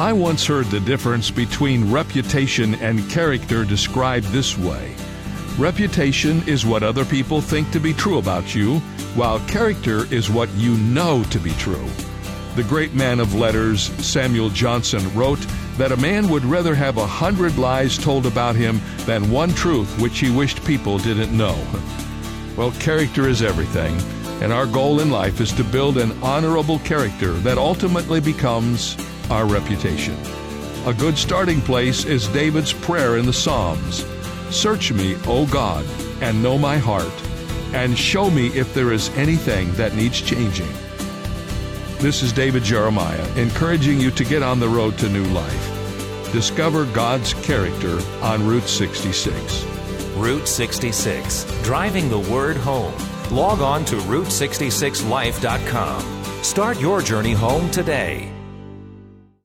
I once heard the difference between reputation and character described this way Reputation is what other people think to be true about you, while character is what you know to be true. The great man of letters, Samuel Johnson, wrote that a man would rather have a hundred lies told about him than one truth which he wished people didn't know. Well, character is everything, and our goal in life is to build an honorable character that ultimately becomes our reputation. A good starting place is David's prayer in the Psalms Search me, O God, and know my heart, and show me if there is anything that needs changing. This is David Jeremiah, encouraging you to get on the road to new life. Discover God's character on Route 66. Route 66, driving the word home. Log on to Route66Life.com. Start your journey home today.